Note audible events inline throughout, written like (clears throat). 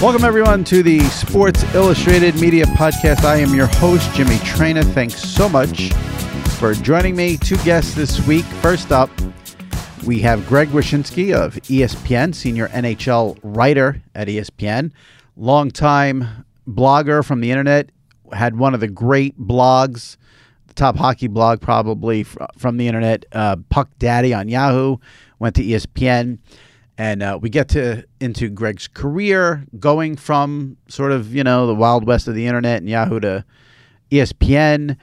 Welcome, everyone, to the Sports Illustrated Media Podcast. I am your host, Jimmy Traina. Thanks so much for joining me. Two guests this week. First up, we have Greg Wyshynski of ESPN, senior NHL writer at ESPN, longtime blogger from the internet, had one of the great blogs, the top hockey blog probably from the internet, uh, Puck Daddy on Yahoo, went to ESPN and uh, we get to into Greg's career, going from sort of you know the wild west of the internet and Yahoo to ESPN,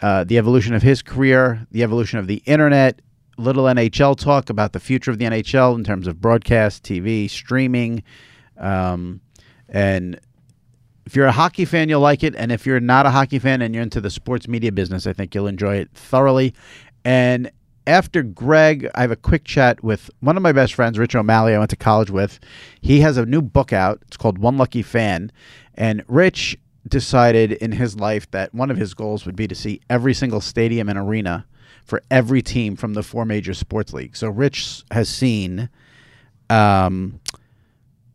uh, the evolution of his career, the evolution of the internet, little NHL talk about the future of the NHL in terms of broadcast, TV, streaming, um, and if you're a hockey fan, you'll like it, and if you're not a hockey fan and you're into the sports media business, I think you'll enjoy it thoroughly. And after Greg, I have a quick chat with one of my best friends, Rich O'Malley, I went to college with. He has a new book out. It's called One Lucky Fan. And Rich decided in his life that one of his goals would be to see every single stadium and arena for every team from the four major sports leagues. So Rich has seen um,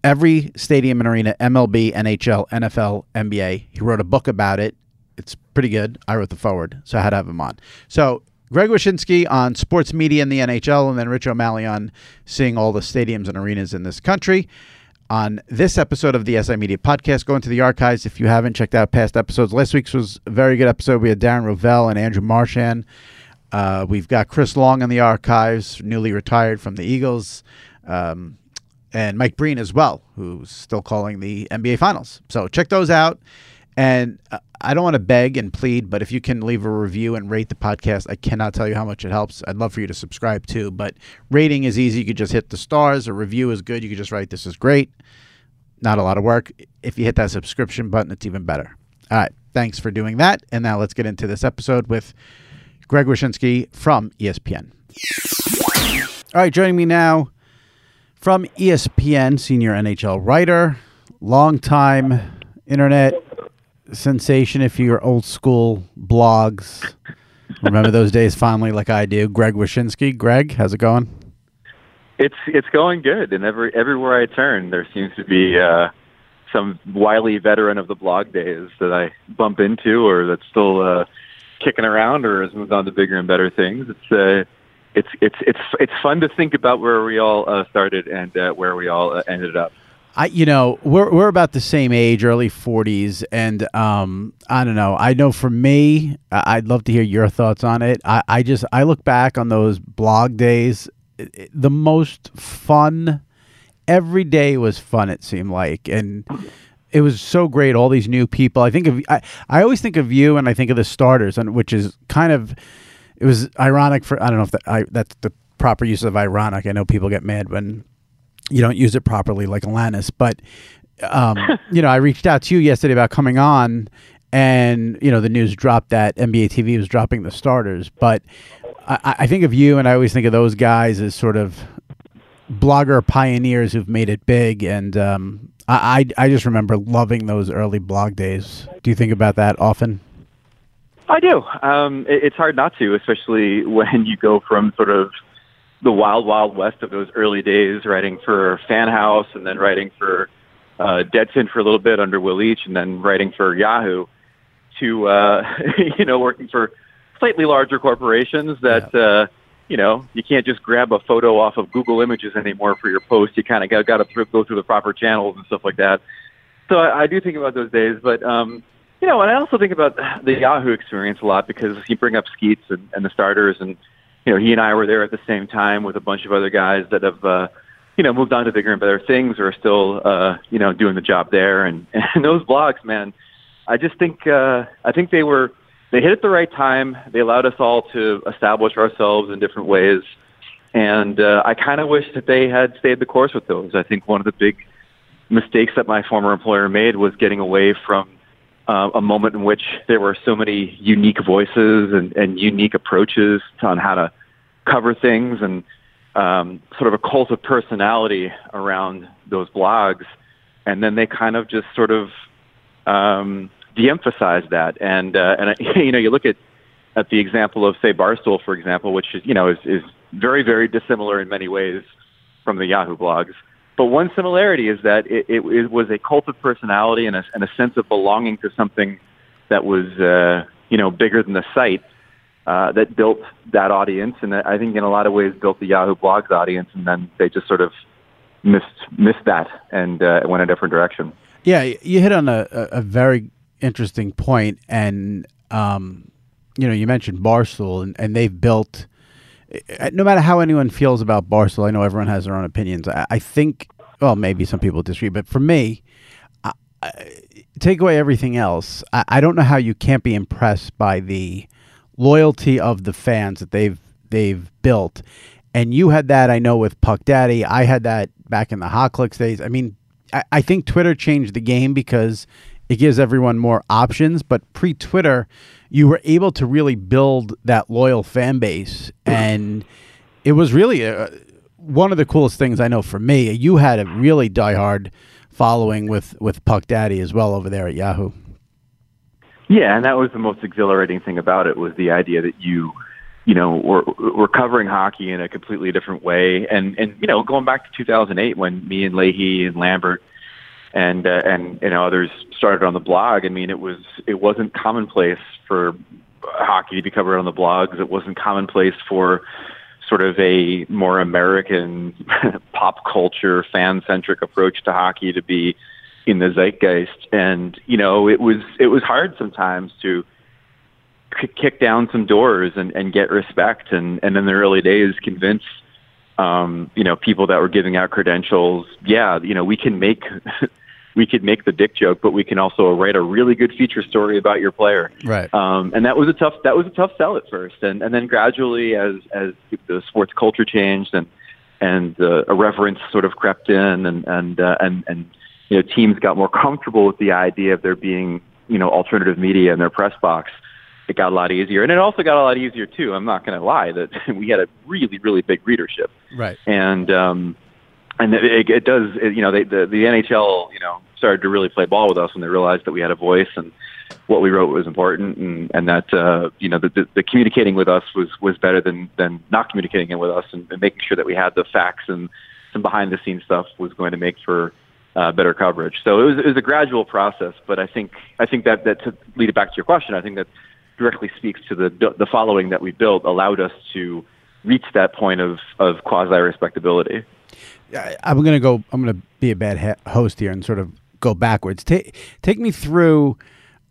every stadium and arena MLB, NHL, NFL, NBA. He wrote a book about it. It's pretty good. I wrote the forward, so I had to have him on. So Greg Wyshynski on sports media in the NHL, and then Rich O'Malley on seeing all the stadiums and arenas in this country. On this episode of the SI Media Podcast, go into the archives if you haven't checked out past episodes. Last week's was a very good episode. We had Darren Rovell and Andrew Marchand. Uh, we've got Chris Long in the archives, newly retired from the Eagles, um, and Mike Breen as well, who's still calling the NBA Finals. So check those out. And uh, I don't want to beg and plead, but if you can leave a review and rate the podcast, I cannot tell you how much it helps. I'd love for you to subscribe too. But rating is easy. You could just hit the stars. A review is good. You could just write, This is great. Not a lot of work. If you hit that subscription button, it's even better. All right. Thanks for doing that. And now let's get into this episode with Greg Wyshynski from ESPN. All right. Joining me now from ESPN, senior NHL writer, longtime internet sensation if you're old school blogs. Remember those days fondly, like I do. Greg Wyshynski. Greg, how's it going? It's it's going good, and every everywhere I turn, there seems to be uh, some wily veteran of the blog days that I bump into, or that's still uh, kicking around, or has moved on to bigger and better things. It's uh, it's it's it's it's fun to think about where we all uh, started and uh, where we all uh, ended up. I, you know, we're we're about the same age, early forties, and um, I don't know. I know for me, I'd love to hear your thoughts on it. I, I just I look back on those blog days, the most fun. Every day was fun. It seemed like, and it was so great. All these new people. I think of I, I always think of you, and I think of the starters, and which is kind of it was ironic for I don't know if that, I, that's the proper use of ironic. I know people get mad when you don't use it properly like Alanis. But um, (laughs) you know, I reached out to you yesterday about coming on, and you know, the news dropped that NBA TV was dropping the starters. But I, I think of you, and I always think of those guys as sort of blogger pioneers who've made it big, and um, I, I I just remember loving those early blog days. Do you think about that often? I do. Um, it, it's hard not to, especially (laughs) when you go from sort of the wild, wild west of those early days, writing for Fan House and then writing for uh, Deadspin for a little bit under Will Leitch, and then writing for Yahoo, to uh, (laughs) you know working for slightly larger corporations that. Yeah. Uh, you know, you can't just grab a photo off of Google Images anymore for your post. You kind of got, got to go through the proper channels and stuff like that. So I, I do think about those days, but um, you know, and I also think about the Yahoo experience a lot because you bring up Skeets and, and the starters, and you know, he and I were there at the same time with a bunch of other guys that have, uh, you know, moved on to bigger and better things or are still, uh, you know, doing the job there. And, (laughs) and those blogs, man, I just think, uh, I think they were, they hit at the right time. They allowed us all to establish ourselves in different ways. And uh, I kind of wish that they had stayed the course with those. I think one of the big mistakes that my former employer made was getting away from uh, a moment in which there were so many unique voices and, and unique approaches on how to cover things and um, sort of a cult of personality around those blogs. And then they kind of just sort of um, de-emphasized that. And uh, and (laughs) you know, you look at at the example of say Barstool, for example, which is you know is is very very dissimilar in many ways from the Yahoo blogs. But one similarity is that it, it, it was a cult of personality and a, and a sense of belonging to something that was, uh, you know, bigger than the site uh, that built that audience. And I think in a lot of ways built the Yahoo blogs audience. And then they just sort of missed, missed that and uh, went a different direction. Yeah, you hit on a, a very interesting point, and um, you know, you mentioned Barstool, and, and they've built no matter how anyone feels about Barstool, I know everyone has their own opinions. I, I think, well, maybe some people disagree, but for me, I, I, take away everything else. I, don't know how you can't be impressed by the loyalty of the fans that they've they've built. And you had that, I know, with Puck Daddy. I had that back in the Hot Clicks days. I mean, I think Twitter changed the game because it gives everyone more options. But pre Twitter, you were able to really build that loyal fan base, (clears throat) and it was really a, one of the coolest things I know for me. You had a really diehard following with with Puck Daddy as well over there at Yahoo. Yeah, and that was the most exhilarating thing about it was the idea that you, you know, were were covering hockey in a completely different way, and and you know, going back to 2008 when me and Leahy and Lambert and uh, and you know others started on the blog. I mean, it was it wasn't commonplace for hockey to be covered on the blogs. It wasn't commonplace for sort of a more American (laughs) pop culture fan centric approach to hockey to be in the zeitgeist. And you know, it was it was hard sometimes to kick down some doors and, and get respect and, and in the early days convince um, you know, people that were giving out credentials, yeah, you know, we can make (laughs) we could make the dick joke, but we can also write a really good feature story about your player. Right. Um, and that was a tough that was a tough sell at first, and and then gradually as as the sports culture changed and and uh, a reverence sort of crept in, and and uh, and and you know teams got more comfortable with the idea of there being you know alternative media in their press box. It got a lot easier, and it also got a lot easier too. I'm not going to lie that (laughs) we had a really really big readership, Right. and um, and it, it does. It, you know, they, the the NHL, you know, started to really play ball with us when they realized that we had a voice and what we wrote was important, and and that uh, you know the, the, the communicating with us was was better than than not communicating it with us, and, and making sure that we had the facts and some behind the scenes stuff was going to make for uh, better coverage. So it was it was a gradual process, but I think I think that that to lead it back to your question, I think that directly speaks to the the following that we built allowed us to reach that point of of quasi respectability. I'm gonna go. I'm gonna be a bad ha- host here and sort of go backwards. Take take me through.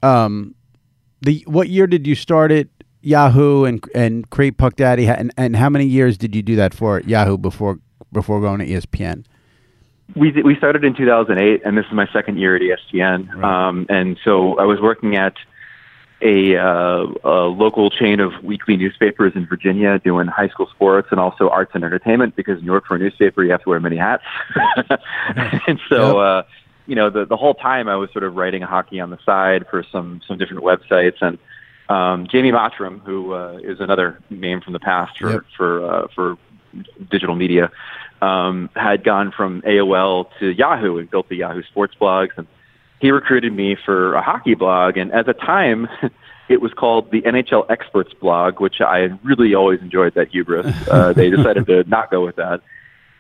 Um, the what year did you start at Yahoo and and create Puck Daddy, and and how many years did you do that for Yahoo before before going to ESPN? We we started in 2008, and this is my second year at ESPN. Right. Um, and so I was working at a, uh, a local chain of weekly newspapers in Virginia, doing high school sports and also arts and entertainment. Because in you work for a newspaper, you have to wear many hats. (laughs) (laughs) and so, uh, you know, the the whole time I was sort of writing hockey on the side for some some different websites and. Um, Jamie Mottram, who uh, is another name from the past for Yep. for uh, for digital media, um, had gone from AOL to Yahoo and built the Yahoo Sports blogs. And he recruited me for a hockey blog. And at the time, (laughs) it was called the NHL Experts blog, which I really always enjoyed that hubris. (laughs) Uh, they decided to not go with that.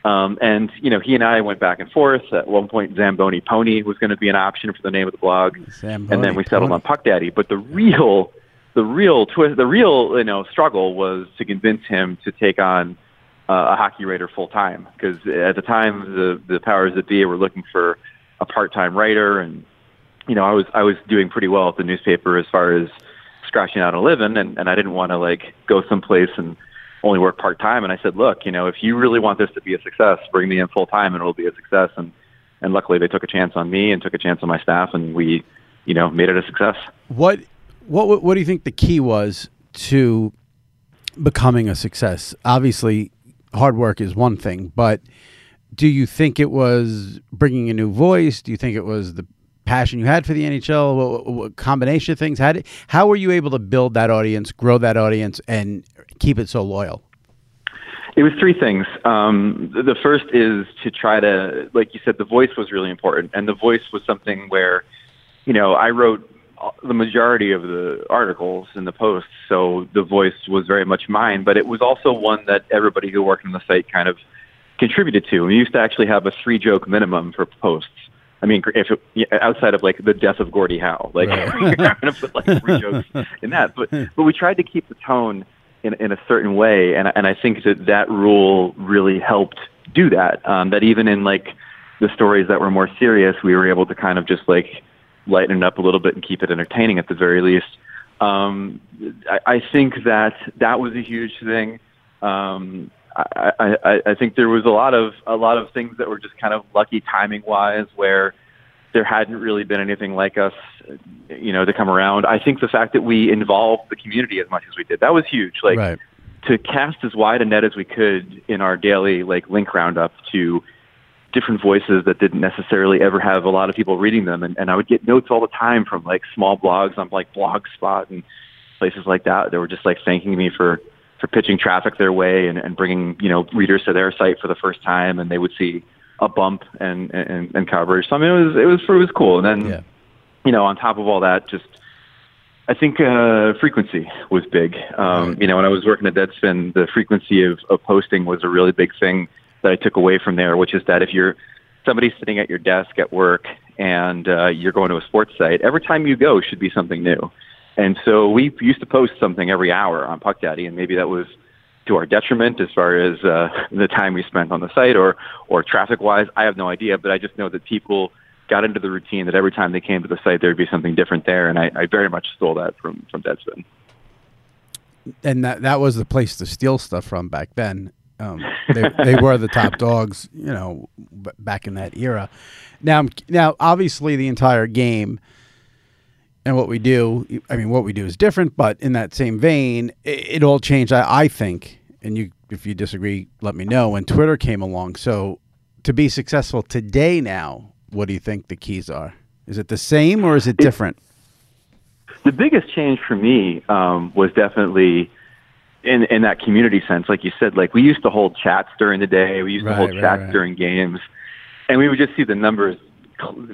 Um, and you know, he and I went back and forth. At one point, Zamboni Pony was going to be an option for the name of the blog, Zamboni and then we settled Pony. on Puck Daddy. But the real, the real twist, the real you know struggle was to convince him to take on uh, a hockey writer full time because at the time the the powers that be were looking for a part time writer, and you know I was I was doing pretty well at the newspaper as far as scratching out a living, and, and I didn't want to like go someplace and only work part time. And I said, look, you know, if you really want this to be a success, bring me in full time, and it'll be a success. And and luckily they took a chance on me and took a chance on my staff, and we, you know, made it a success. What what what do you think the key was to becoming a success? Obviously, hard work is one thing, but do you think it was bringing a new voice? Do you think it was the passion you had for the NHL? What, what combination of things? How did, how were you able to build that audience, grow that audience, and keep it so loyal? It was three things. Um, the the first is to try to, like you said, the voice was really important, and the voice was something where, you know, I wrote the majority of the articles and the posts, so the voice was very much mine. But it was also one that everybody who worked on the site kind of contributed to. We used to actually have a three joke minimum for posts. I mean, if it, outside of like the death of Gordie Howe, like you're going to put like three jokes in that, but but we tried to keep the tone in in a certain way, and and I think that that rule really helped do that. Um, that even in like the stories that were more serious, we were able to kind of just like lighten it up a little bit and keep it entertaining at the very least. Um, I, I think that that was a huge thing. Um, I, I, I think there was a lot of a lot of things that were just kind of lucky timing wise, where there hadn't really been anything like us, you know, to come around. I think the fact that we involved the community as much as we did that was huge. Like right. to cast as wide a net as we could in our daily like link roundup to different voices that didn't necessarily ever have a lot of people reading them, and, and I would get notes all the time from like small blogs on like Blogspot and places like that. They were just like thanking me for for pitching traffic their way and, and bringing you know readers to their site for the first time, and they would see a bump and and, and coverage. So I mean, it was it was it was cool. And then Yeah. you know, on top of all that, just I think uh, frequency was big. Um, You know, when I was working at Deadspin, the frequency of, of posting was a really big thing that I took away from there, which is that if you're somebody sitting at your desk at work and uh, you're going to a sports site, every time you go should be something new. And so we used to post something every hour on Puck Daddy, and maybe that was to our detriment as far as uh, (laughs) the time we spent on the site or or traffic wise. I have no idea, but I just know that people got into the routine that every time they came to the site there'd be something different there, and I, I very much stole that from from Deadspin. and that that was the place to steal stuff from back then. Um, they they were the top (laughs) dogs, you know, back in that era. Now, now, obviously, the entire game and what we do, I mean, what we do is different, but in that same vein, it, it all changed. I, I think, and you, if you disagree, let me know. When Twitter came along, so to be successful today, now, what do you think the keys are? Is it the same or is it different? The biggest change for me um, was definitely in in that community sense, like you said. Like we used to hold chats during the day. We used Right, to hold right, chats right. during games, and we would just see the numbers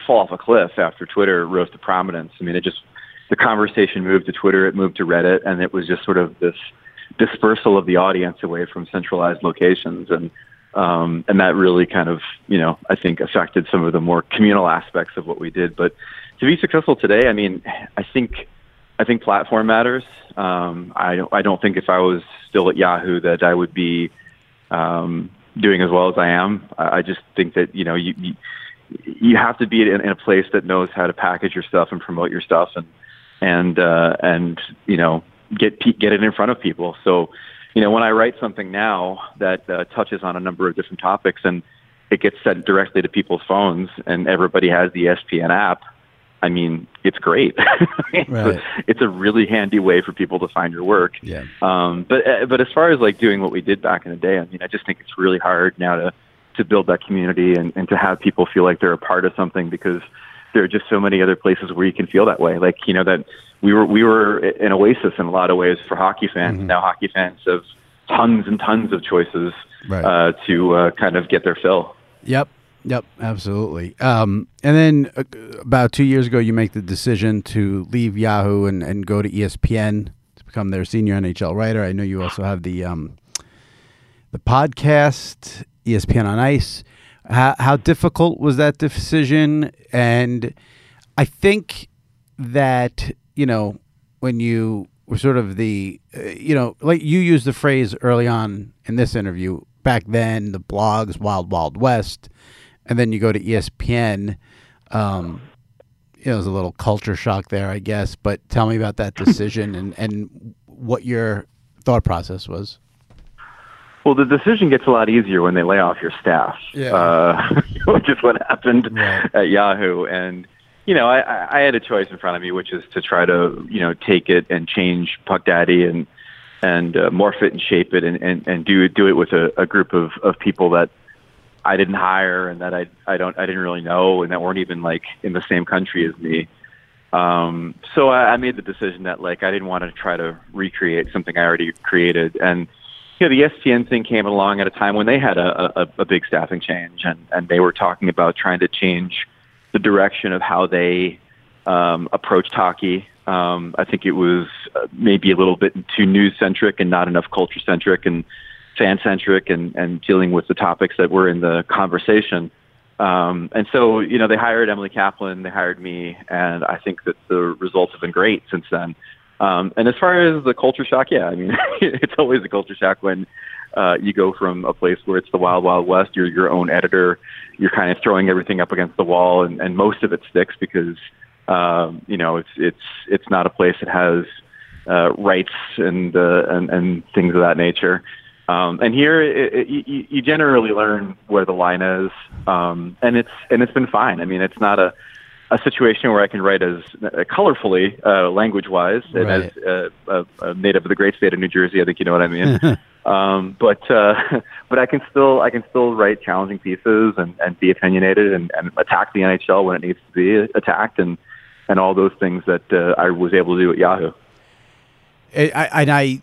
fall off a cliff after Twitter rose to prominence. I mean, it just the conversation moved to Twitter, it moved to Reddit, and it was just sort of this dispersal of the audience away from centralized locations and. Um, and that really kind of, you know, I think affected some of the more communal aspects of what we did. But to be successful today, I mean, I think I think platform matters. Um, I don't. I don't think if I was still at Yahoo that I would be um, doing as well as I am. I, I just think that you know you you, you have to be in, in a place that knows how to package your stuff and promote your stuff and and uh, and you know get pe- get it in front of people. So you know when I write something now that uh, touches on a number of different topics and it gets sent directly to people's phones and everybody has the ESPN app. I mean, it's great. (laughs) it's, Right. a, it's a really handy way for people to find your work. Yeah. Um, but uh, but as far as like doing what we did back in the day, I mean, I just think it's really hard now to to build that community and, and to have people feel like they're a part of something because there are just so many other places where you can feel that way. Like you know that we were we were an oasis in a lot of ways for hockey fans. Now hockey fans have tons and tons of choices Right. uh, to uh, kind of get their fill. Yep. Yep. Absolutely. Um, and then uh, about two years ago, you make the decision to leave Yahoo and, and go to ESPN to become their senior NHL writer. I know you also have the um, the podcast ESPN on Ice. How, how difficult was that decision? And I think that you know when you were sort of the uh, you know like you used the phrase early on in this interview back then the blogs wild wild west and then you go to espn um you know there's a little culture shock there i guess but tell me about that decision and and what your thought process was Well, the decision gets a lot easier when they lay off your staff, Yeah. uh, (laughs) which is what happened Right. at Yahoo. And you know, I, I had a choice in front of me, which is to try to you know take it and change Puck Daddy and and uh, morph it and shape it and, and, and do do it with a, a group of, of people that I didn't hire and that I I don't I didn't really know and that weren't even like in the same country as me. Um, so I, I made the decision that like I didn't want to try to recreate something I already created and know, the ESPN thing came along at a time when they had a, a, a big staffing change, and, and they were talking about trying to change the direction of how they um, approached hockey. Um, I think it was uh, maybe a little bit too news centric and not enough culture centric and fan centric, and, and dealing with the topics that were in the conversation. Um, and so, you know, they hired Emily Kaplan, they hired me, and I think that the results have been great since then. Um, and as far as the culture shock, yeah, I mean, (laughs) it's always a culture shock when uh, you go from a place where it's the wild, wild west, you're your own editor, you're kind of throwing everything up against the wall, and, and most of it sticks because, um, you know, it's it's it's not a place that has uh, rights and, uh, and and things of that nature. Um, and here, it, it, you, you generally learn where the line is, um, and it's and it's been fine. I mean, it's not a a situation where I can write as uh, colorfully, uh, language-wise, and Right. as uh, a, a native of the great state of New Jersey. I think you know what I mean. (laughs) um, but uh, (laughs) but I can still I can still write challenging pieces and, and be opinionated and, and attack the NHL when it needs to be attacked and and all those things that uh, I was able to do at Yahoo. I, I, and I,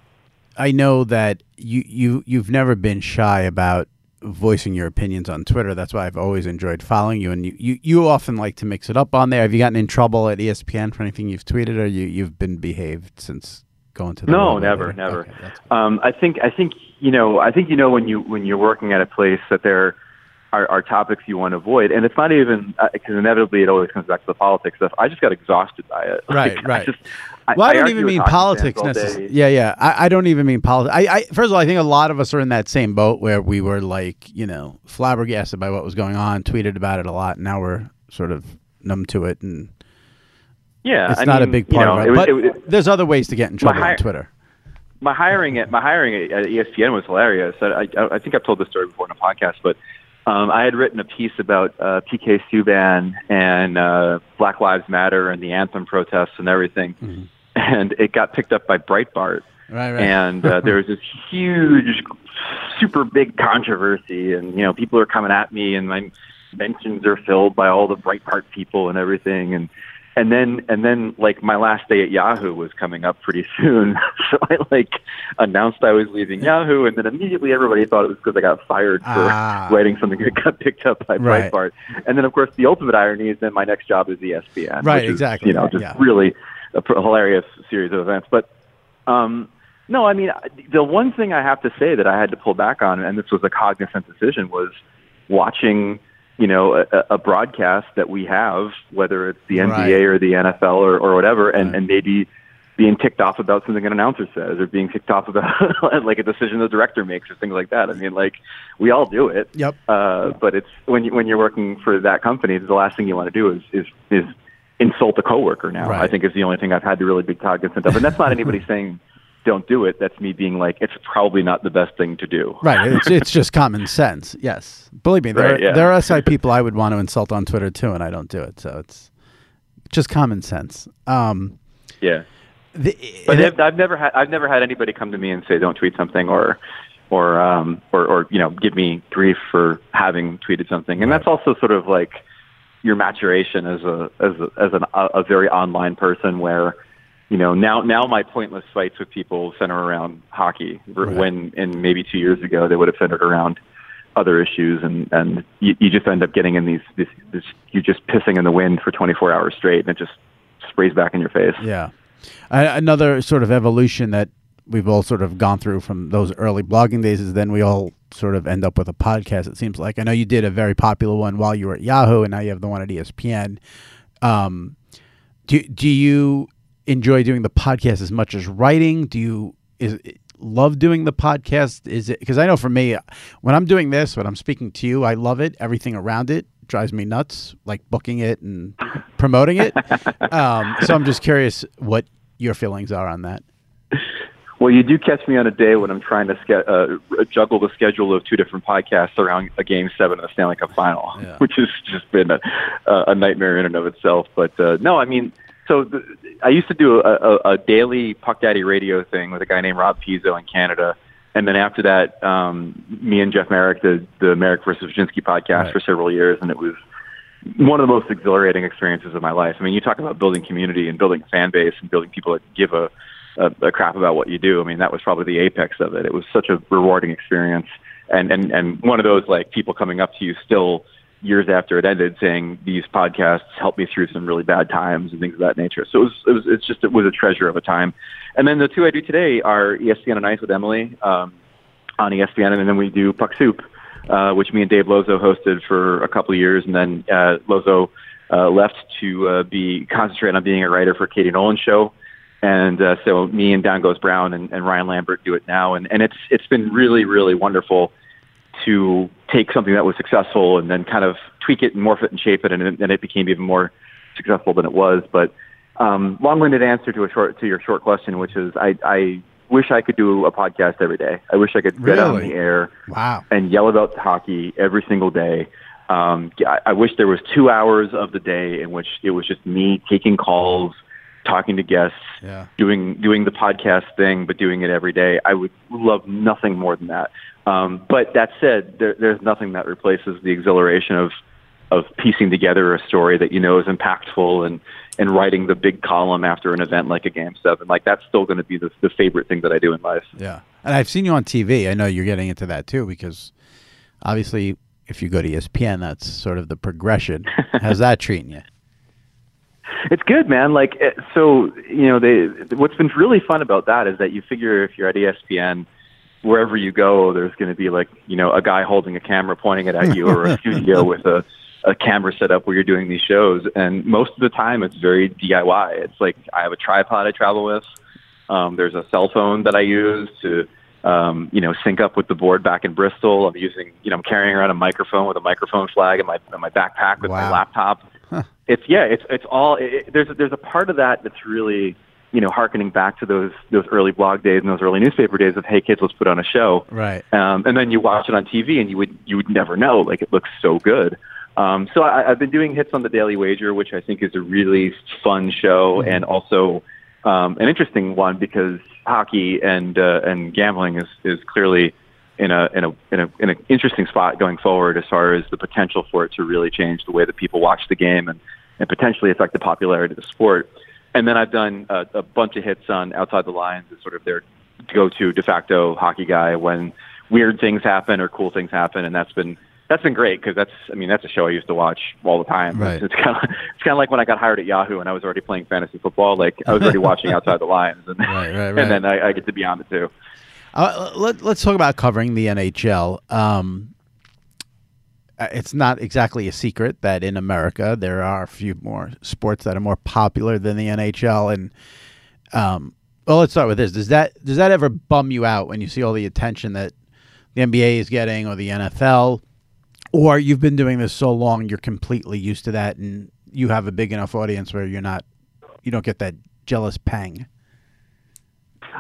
I know that you you you've never been shy about voicing your opinions on Twitter. That's why I've always enjoyed following you. And you, you, you often like to mix it up on there. Have you gotten in trouble at ESPN for anything you've tweeted, or you you've been behaved since going to the No, never, never. Okay, Um, I think I think you know I think you know when you when you're working at a place that there are, are topics you want to avoid, and it's not even because inevitably it always comes back to the politics stuff. I just got exhausted by it. Right, (laughs) Like, right. I just, Well, I, don't even mean politics fans all day. necessarily. Yeah, yeah. I, I don't even mean politics. I, I first of all, I think a lot of us are in that same boat where we were like, you know, flabbergasted by what was going on, tweeted about it a lot. And now we're sort of numb to it, and Yeah, it's I not a mean, big you part know, of it it. was- But it was- there's other ways to get in trouble hi- on Twitter. my hiring at my hiring at, ESPN was hilarious. I, I, I think I've told this story before in a podcast, but um, I had written a piece about uh, PK Subban and uh, Black Lives Matter and the anthem protests and everything, and it got picked up by Breitbart. Right, right. And uh, there was this huge, super big controversy, and you know people are coming at me, and my mentions are filled by all the Breitbart people and everything, and and then and then like my last day at Yahoo was coming up pretty (laughs) soon, so I like announced I was leaving Yahoo, and then immediately everybody thought it was because I got fired for Ah. writing something that got picked up by Right. Breitbart, and then of course the ultimate irony is then my next job is ESPN, Right, is, exactly. You know, just Yeah. really a hilarious series of events, but. Um, no, I mean the one thing I have to say that I had to pull back on, and this was a cognizant decision, was watching, you know, a, a broadcast that we have, whether it's the NBA Right. or the NFL or, or whatever, and, Right. and maybe being ticked off about something an announcer says, or being ticked off about (laughs) like a decision the director makes, or things like that. I mean, like we all do it. Yep. Uh, but it's when you when you're working for that company, the last thing you want to do is is is insult a coworker. Now, Right. I think is the only thing I've had to really be cognizant of, and that's not anybody (laughs) saying don't do it. That's me being like, it's probably not the best thing to do. Right. It's, (laughs) it's just common sense. Yes. Believe me, there, Right, yeah. there are SI people I would want to insult on Twitter too, and I don't do it. So it's just common sense. Um, Yeah. the, But and I've, I've never had I've never had anybody come to me and say don't tweet something or or um or, or you know give me grief for having tweeted something, and that's also sort of like your maturation as a as a, as an, a, very online person where you know, now now my pointless fights with people center around hockey. Right. When and maybe two years ago they would have centered around other issues, and and you, you just end up getting in these this, this you're just pissing in the wind for 24 hours straight, and it just sprays back in your face. Yeah. Another sort of evolution that we've all sort of gone through from those early blogging days is then we all sort of end up with a podcast. It seems like I know you did a very popular one while you were at Yahoo, and now you have the one at ESPN. Um, do do you enjoy doing the podcast as much as writing? Do you is love doing the podcast? Is it because I know for me, when I'm doing this, when I'm speaking to you, I love it. Everything around it drives me nuts, like booking it and promoting it. (laughs) um, so I'm just curious what your feelings are on that. Well, you do catch me on a day when I'm trying to ske- uh, juggle the schedule of two different podcasts around a Game Seven of the Stanley Cup Final, Yeah. (laughs) which has just been a, a nightmare in and of itself. But uh, no, I mean, so the, I used to do a, a, a daily Puck Daddy radio thing with a guy named Rob Pizzo in Canada, and then after that, um, me and Jeff Marek did the Marek versus Wyshynski podcast Right. for several years, and it was one of the most exhilarating experiences of my life. I mean, you talk about building community and building fan base and building people that give a, a, a crap about what you do. I mean, that was probably the apex of it. It was such a rewarding experience, and and and one of those like people coming up to you still years after it ended saying these podcasts helped me through some really bad times and things of that nature. So it was, it was it's just it was a treasure of a time. And then the two I do today are ESPN on Ice with Emily um, on ESPN, and then we do Puck Soup, uh, which me and Dave Lozo hosted for a couple of years, and then uh, Lozo uh, left to uh, be concentrate on being a writer for Katie Nolan's show. And uh, so me and Down Goes Brown and, and Ryan Lambert do it now, and, and it's it's been really really wonderful to take something that was successful and then kind of tweak it and morph it and shape it, and, and it became even more successful than it was. But um, long-winded answer to a short to your short question, which is I, I wish I could do a podcast every day. I wish I could get on Really? the air Wow. and yell about hockey every single day. Um, I, I wish there was two hours of the day in which it was just me taking calls, talking to guests, Yeah. doing doing the podcast thing, but doing it every day. I would love nothing more than that. Um, but that said, there, there's nothing that replaces the exhilaration of of piecing together a story that you know is impactful and and writing the big column after an event like a game seven. Like that's still going to be the, the favorite thing that I do in life. Yeah. And I've seen you on TV. I know you're getting into that too because obviously if you go to ESPN, that's sort of the progression. (laughs) How's that treating you? It's good, man. Like, eh, so you know, they. What's been really fun about that is that you figure if you're at ESPN, wherever you go, there's going to be like you know a guy holding a camera pointing it at you, or a studio (laughs) with a a camera set up where you're doing these shows. And most of the time, it's very DIY. It's like I have a tripod I travel with. Um, there's a cell phone that I use to. Um, you know, sync up with the board back in Bristol. I'm using, you know, I'm carrying around a microphone with a microphone flag in my in my backpack with my Wow. Laptop it's yeah, it's it's all it, there's there's a part of that that's really you know harkening back to those those early blog days and those early newspaper days of hey kids let's put on a show Right. um, and then you watch it on TV and you would you would never know like it looks so good. Um, so I, I've been doing hits on the Daily Wager, which I think is a really fun show and also um, an interesting one because hockey and uh, and gambling is is clearly in a in a in a in an interesting spot going forward as far as the potential for it to really change the way that people watch the game and and potentially affect the popularity of the sport. And then I've done a, a bunch of hits on Outside the Lines as sort of their go-to de facto hockey guy when weird things happen or cool things happen, and that's been that's been great because that's I mean that's a show I used to watch all the time. Right. It's kind of it's kind of like when I got hired at Yahoo and I was already playing fantasy football. Like I was already watching (laughs) Outside the Lines, and Right, right, (laughs) right. and then I, I get to be on it too. Uh, let, let's talk about covering the NHL. Um, uh, it's not exactly a secret that in America there are a few more sports that are more popular than the NHL. And um, well, let's start with this: does that does that ever bum you out when you see all the attention that the NBA is getting or the NFL, or you've been doing this so long you're completely used to that and you have a big enough audience where you're not you don't get that jealous pang?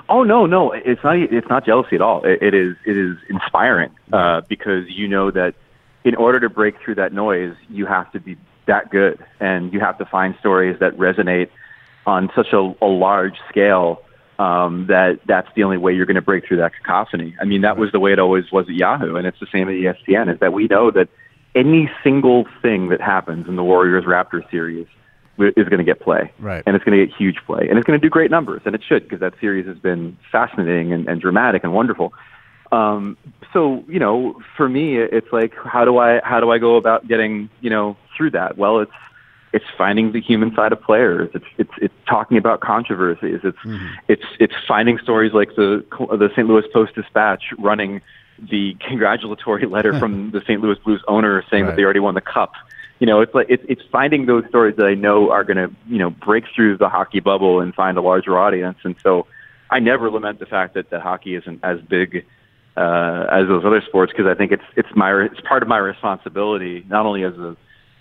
Oh no, no, it's not. It's not jealousy at all. It, it is. It is inspiring uh, because you know that in order to break through that noise, you have to be that good, and you have to find stories that resonate on such a, a large scale um, that that's the only way you're going to break through that cacophony. I mean, that was the way it always was at Yahoo, and it's the same at ESPN. Is that we know that any single thing that happens in the Warriors Raptors series is going to get play, Right. and it's going to get huge play, and it's going to do great numbers, and it should because that series has been fascinating and, and dramatic and wonderful. Um, so you know, for me, it's like how do I how do I go about getting you know through that? Well, it's it's finding the human side of players. It's it's it's talking about controversies. It's it's it's finding stories like the the St. Louis Post Dispatch running the congratulatory letter (laughs) from the St. Louis Blues owner saying Right. that they already won the cup. You know, it's like it's it's finding those stories that I know are going to you know break through the hockey bubble and find a larger audience. And so, I never lament the fact that that hockey isn't as big uh, as those other sports because I think it's it's my it's part of my responsibility not only as a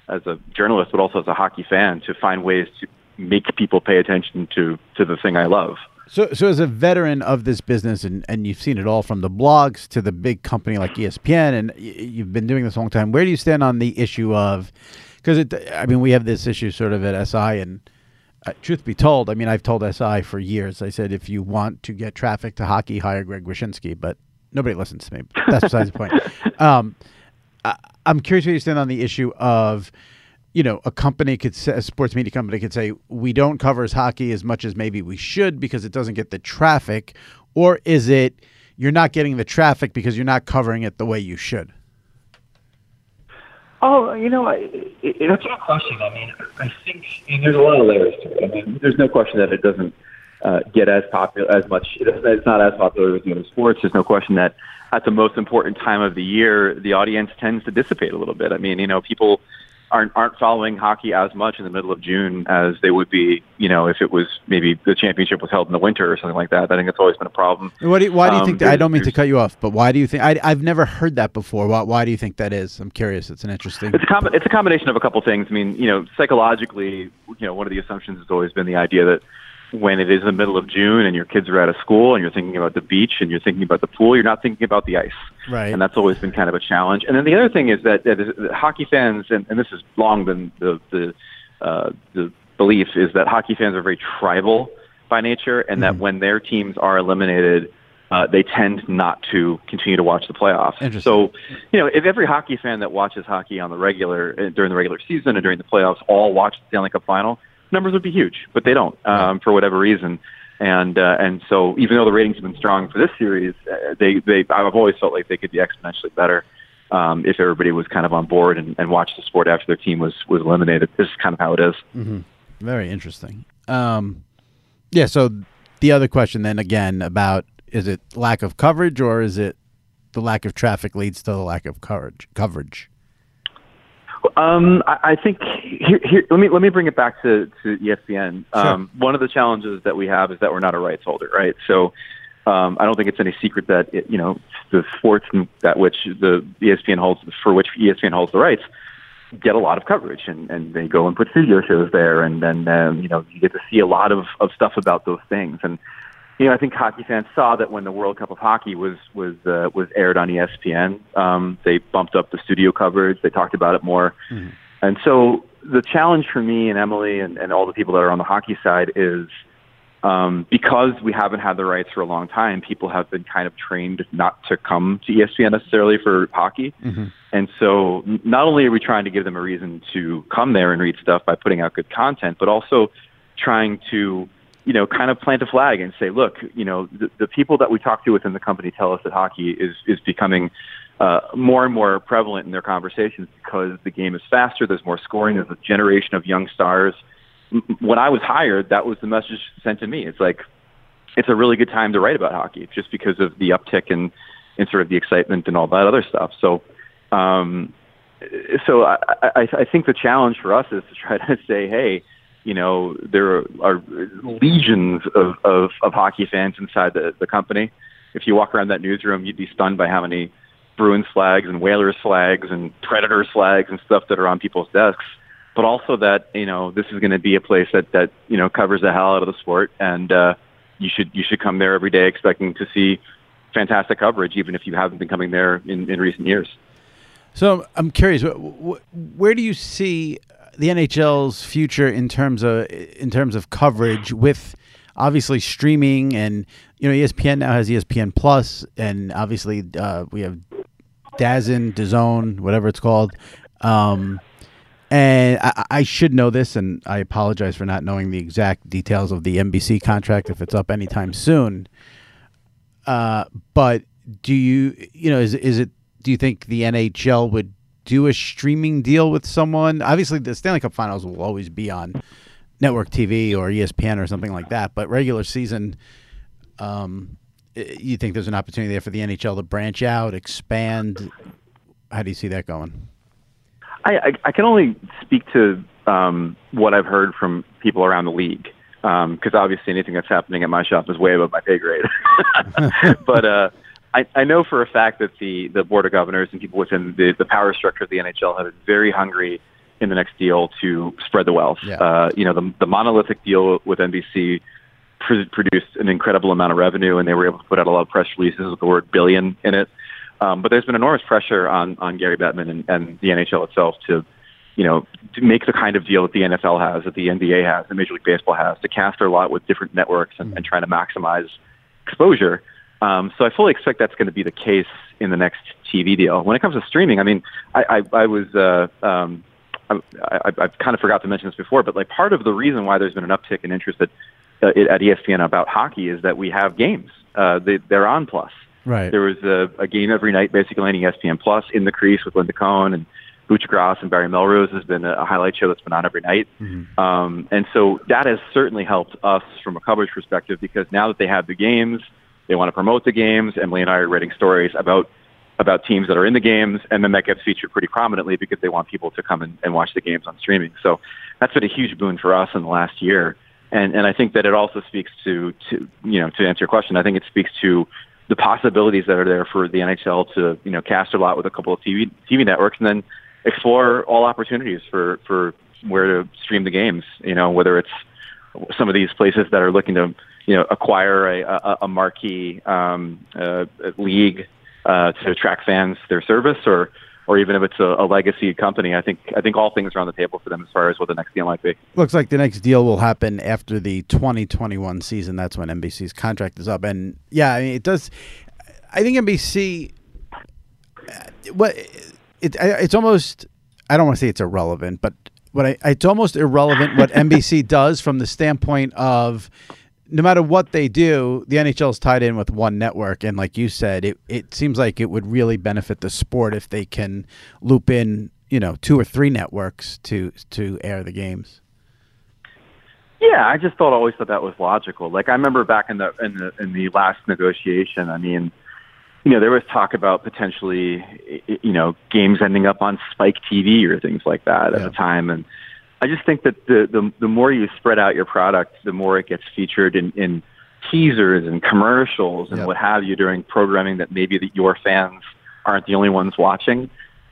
as a journalist but also as a hockey fan to find ways to make people pay attention to to the thing I love. So, so as a veteran of this business, and, and you've seen it all from the blogs to the big company like ESPN, and y- you've been doing this a long time. Where do you stand on the issue of? Because it, I mean, we have this issue sort of at SI, and uh, truth be told, I mean, I've told SI for years. I said if you want to get traffic to hockey, hire Greg Wyshynski, but nobody listens to me. That's besides the point. (laughs) Um, I, I'm curious where you stand on the issue of, you know, a company could say, a sports media company could say we don't cover as hockey as much as maybe we should because it doesn't get the traffic, or is it you're not getting the traffic because you're not covering it the way you should? Oh, you know, I, it, it's a good question. I mean, I think and there's a lot of layers to it. I mean, there's no question that it doesn't uh, get as popular as much. It, it's not as popular as the other sports. There's no question that at the most important time of the year, the audience tends to dissipate a little bit. I mean, you know, people aren't aren't following hockey as much in the middle of June as they would be, you know, if it was maybe the championship was held in the winter or something like that. I think that's always been a problem. What do you, why do you Um, think? That, I don't mean to cut you off, but why do you think? I, I've never heard that before. Why, why do you think that is? I'm curious. It's an interesting. It's a com- it's a combination of a couple things. I mean, you know, psychologically, you know, one of the assumptions has always been the idea that when it is the middle of June and your kids are out of school and you're thinking about the beach and you're thinking about the pool, you're not thinking about the ice. Right. And that's always been kind of a challenge. And then the other thing is that, that, is, that hockey fans, and, and this has long been the the uh, the belief, is that hockey fans are very tribal by nature, and that when their teams are eliminated. Uh, they tend not to continue to watch the playoffs. So, you know, if every hockey fan that watches hockey on the regular uh, during the regular season and during the playoffs all watch the Stanley Cup final, numbers would be huge. But they don't um, for whatever reason. And uh, and so even though the ratings have been strong for this series, uh, they they I've always felt like they could be exponentially better um, if everybody was kind of on board and, and watched the sport after their team was was eliminated. This is kind of how it is. Very interesting. Um, yeah. So the other question then again about is it lack of coverage or is it the lack of traffic leads to the lack of coverage? Coverage. Um, I, I think here, here, let me let me bring it back to to ESPN. Um, one of the challenges that we have is that we're not a rights holder, right? So um, I don't think it's any secret that it, you know the sports that which the ESPN holds for which ESPN holds the rights get a lot of coverage, and, and they go and put studio shows there, and then um, you know you get to see a lot of of stuff about those things and you know, I think hockey fans saw that when the World Cup of Hockey was was uh, was aired on ESPN, um, they bumped up the studio coverage. They talked about it more, and so the challenge for me and Emily and, and all the people that are on the hockey side is um, because we haven't had the rights for a long time. People have been kind of trained not to come to ESPN necessarily for hockey, and so not only are we trying to give them a reason to come there and read stuff by putting out good content, but also trying to you know, kind of plant a flag and say, look, you know, the, the people that we talk to within the company tell us that hockey is is becoming uh, more and more prevalent in their conversations because the game is faster. There's more scoring. There's a generation of young stars. When I was hired, that was the message sent to me. It's like it's a really good time to write about hockey just because of the uptick and and sort of the excitement and all that other stuff. So. Um, so I, I, I think the challenge for us is to try (laughs) to say, hey, you know, there are legions of, of, of hockey fans inside the, the company. If you walk around that newsroom, you'd be stunned by how many Bruins flags and Whalers flags and Predators flags and stuff that are on people's desks. But also that you know this is going to be a place that that you know covers the hell out of the sport, and uh, you should you should come there every day expecting to see fantastic coverage, even if you haven't been coming there in, in recent years. So I'm curious, wh- wh- where do you see the NHL's future in terms of in terms of coverage with obviously streaming and you know ESPN now has ESPN Plus and obviously uh, we have DAZN, DAZN, whatever it's called. Um, And I, I should know this, and I apologize for not knowing the exact details of the NBC contract if it's up anytime soon. Uh, but do you, you know, is is it? Do you think the NHL would do a streaming deal with someone? Obviously, the Stanley Cup Finals will always be on network TV or ESPN or something like that. But regular season, um, you think there's an opportunity there for the NHL to branch out, expand? How do you see that going? I, I, I can only speak to um, what I've heard from people around the league because um, obviously anything that's happening at my shop is way above my pay grade. (laughs) but uh, I, I know for a fact that the the board of governors and people within the, the power structure of the NHL have been very hungry in the next deal to spread the wealth. Yeah. Uh, you know, the, the monolithic deal with NBC pr- produced an incredible amount of revenue, and they were able to put out a lot of press releases with the word billion in it. Um, but there's been enormous pressure on on Gary Bettman and, and the NHL itself to, you know, to make the kind of deal that the NFL has, that the NBA has, that Major League Baseball has, to cast their lot with different networks and, and trying to maximize exposure. Um, so I fully expect that's going to be the case in the next TV deal. When it comes to streaming, I mean, I, I, I was uh, um, I, I, I kind of forgot to mention this before, but like part of the reason why there's been an uptick in interest at, uh, at ESPN about hockey is that we have games. Uh, they, they're on Plus. Right. There was a, a game every night, basically on ESPN Plus, in the crease with Linda Cohn and Butch Gross and Barry Melrose has been a highlight show that's been on every night. Mm-hmm. Um, and so that has certainly helped us from a coverage perspective because now that they have the games, they want to promote the games. Emily and I are writing stories about about teams that are in the games, and then that gets featured pretty prominently because they want people to come and, and watch the games on streaming. So that's been a huge boon for us in the last year. And and I think that it also speaks to to you know to answer your question, I think it speaks to the possibilities that are there for the NHL to you know cast a lot with a couple of TV TV networks, and then explore all opportunities for for where to stream the games. You know whether it's some of these places that are looking to you know acquire a a, a marquee um, uh, league uh, to attract fans to their service, or or even if it's a, a legacy company. I think I think all things are on the table for them as far as what the next deal might be. Looks like the next deal will happen after the 2021 season. That's when NBC's contract is up, and yeah, I mean it does. I think NBC. What it, it's almost. I don't want to say it's irrelevant, but what I, it's almost irrelevant what NBC (laughs) does from the standpoint of no matter what they do, the NHL is tied in with one network, and like you said, it it seems like it would really benefit the sport if they can loop in, you know, two or three networks to to air the games. Yeah, I just thought always thought that was logical. Like I remember back in the in the in the last negotiation, I mean, you know, there was talk about potentially, you know, games ending up on Spike TV or things like that at Yeah. the time, and I just think that the the the more you spread out your product, the more it gets featured in in teasers and commercials and Yep. what have you during programming that maybe that your fans aren't the only ones watching,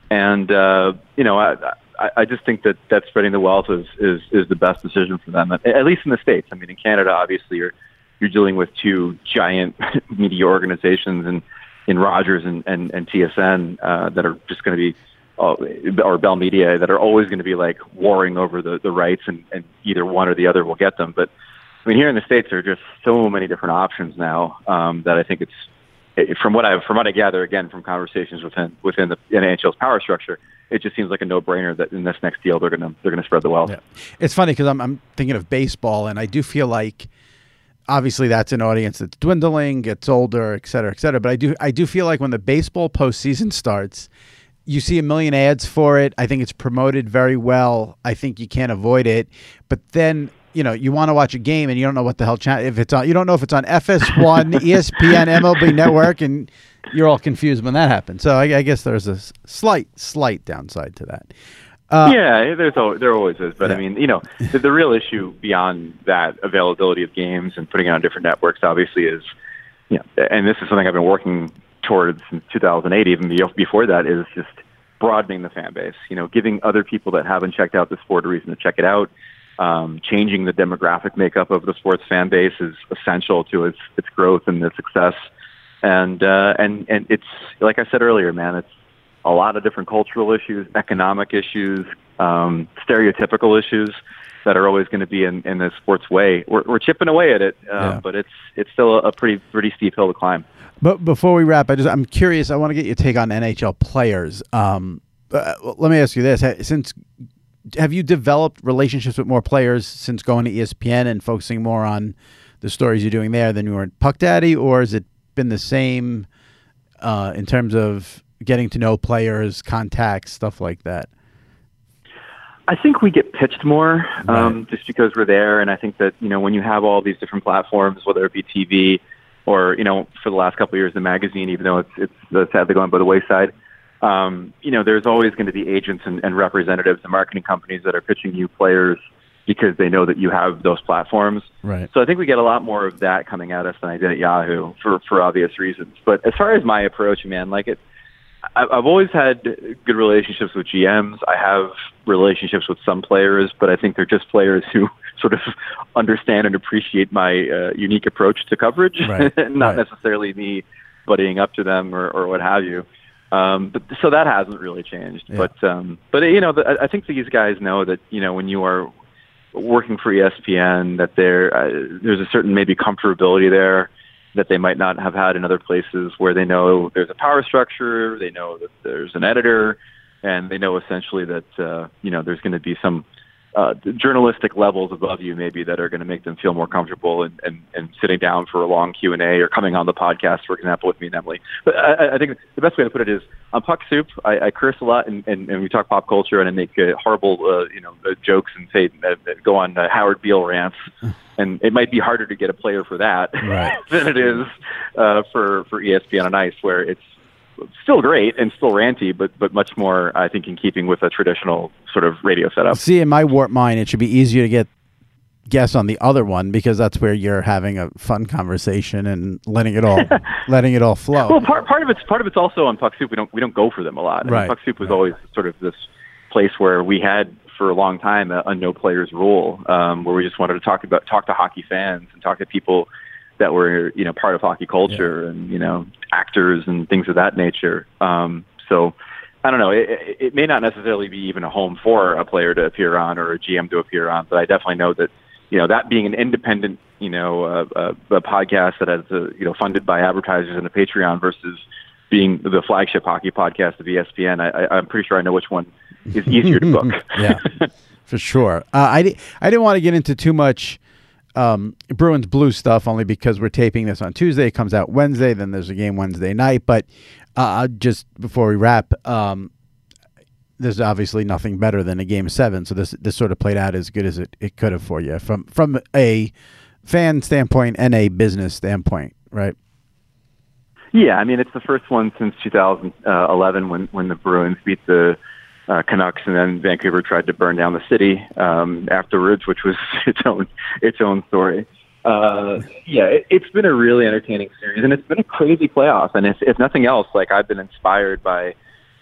and uh, you know, I, I I just think that that spreading the wealth is is is the best decision for them, at, at least in the states. I mean, in Canada, obviously, you're you're dealing with two giant (laughs) media organizations and in Rogers and and, and TSN uh, that are just going to be. Uh, or Bell Media that are always going to be like warring over the, the rights, and, and either one or the other will get them. But I mean, here in the states, there are just so many different options now um, that I think it's it- from what I from what I gather again from conversations within within the NHL's power structure, it just seems like a no brainer that in this next deal they're gonna they're gonna spread the wealth. Yeah. It's funny because I'm, I'm thinking of baseball, and I do feel like obviously that's an audience that's dwindling, gets older, et cetera, et cetera. But I do I do feel like when the baseball postseason starts, you see a million ads for it. I think it's promoted very well. I think you can't avoid it. But then you know you want to watch a game and you don't know what the hell channel if it's on. You don't know if it's on FS1, (laughs) ESPN, MLB Network, and you're all confused when that happens. So I, I guess there's a slight slight downside to that. Uh, yeah, there's al- there always is, but Yeah. I mean, you know, the, the real issue beyond that availability of games and putting it on different networks, obviously, is you know, and this is something I've been working towards since 2008, even before that, is just broadening the fan base. You know, giving other people that haven't checked out the sport a reason to check it out. Um, changing the demographic makeup of the sports fan base is essential to its its growth and its success. And uh, and and it's like I said earlier, man. It's a lot of different cultural issues, economic issues, um, stereotypical issues that are always going to be in, in the sports way. We're, we're chipping away at it, uh, Yeah. but it's it's still a pretty pretty steep hill to climb. But before we wrap, I just I'm curious. I want to get your take on NHL players. Um, uh, let me ask you this: since have you developed relationships with more players since going to ESPN and focusing more on the stories you're doing there than you were in Puck Daddy, or has it been the same uh, in terms of getting to know players, contacts, stuff like that? I think we get pitched more um, right. just because we're there, and I think that you know when you have all these different platforms, whether it be TV or you know for the last couple of years the magazine, even though it's it's sadly going by the wayside, um, you know there's always going to be agents and, and representatives and marketing companies that are pitching you players because they know that you have those platforms. Right. So I think we get a lot more of that coming at us than I did at Yahoo for for obvious reasons. But as far as my approach, man, like it I've always had good relationships with GMs. I have relationships with some players, but I think they're just players who (laughs) sort of understand and appreciate my uh, unique approach to coverage, right. (laughs) not right. necessarily me buddying up to them or, or what have you. Um, but so that hasn't really changed. Yeah. But um, but you know, the, I think these guys know that you know when you are working for ESPN, that there uh, there's a certain maybe comfortability there that they might not have had in other places where they know there's a power structure, they know that there's an editor, and they know essentially that uh, you know there's going to be some uh, journalistic levels above you maybe that are going to make them feel more comfortable and, and, and sitting down for a long Q and A or coming on the podcast, for example, with me and Emily. But I, I think the best way to put it is on Puck Soup, I, I curse a lot and, and, and we talk pop culture and I make uh, horrible, uh, you know, uh, jokes and say uh, go on uh, Howard Beale rants. (laughs) And it might be harder to get a player for that right. (laughs) than it is uh, for for ESPN on Ice, where it's still great and still ranty, but but much more, I think, in keeping with a traditional sort of radio setup. See, in my warp mind, it should be easier to get guests on the other one because that's where you're having a fun conversation and letting it all (laughs) letting it all flow. Well, part part of it's part of it's also on Puck Soup. We don't we don't go for them a lot. I mean, Puck Soup was Right. always sort of this place where we had for a long time a, a no players rule, um, where we just wanted to talk about talk to hockey fans and talk to people that were you know part of hockey culture and you know actors and things of that nature. Um, so I don't know. It, it, it may not necessarily be even a home for a player to appear on or a GM to appear on, but I definitely know that you know that being an independent you know uh, uh, a podcast that has uh, you know funded by advertisers and a Patreon versus being the flagship hockey podcast of ESPN. I, I, I'm pretty sure I know which one is easier to book. (laughs) yeah, for sure. Uh, I, I didn't want to get into too much um, Bruins Blue stuff only because we're taping this on Tuesday. It comes out Wednesday. Then there's a game Wednesday night. But uh, just before we wrap, um, there's obviously nothing better than a game seven. So this this sort of played out as good as it, it could have for you from from a fan standpoint and a business standpoint, right? Yeah, I mean it's the first one since 2011 when when the Bruins beat the uh, Canucks, and then Vancouver tried to burn down the city um, afterwards, which was (laughs) its own its own story. Uh, yeah, it, it's been a really entertaining series, and it's been a crazy playoff. And if, if nothing else, like I've been inspired by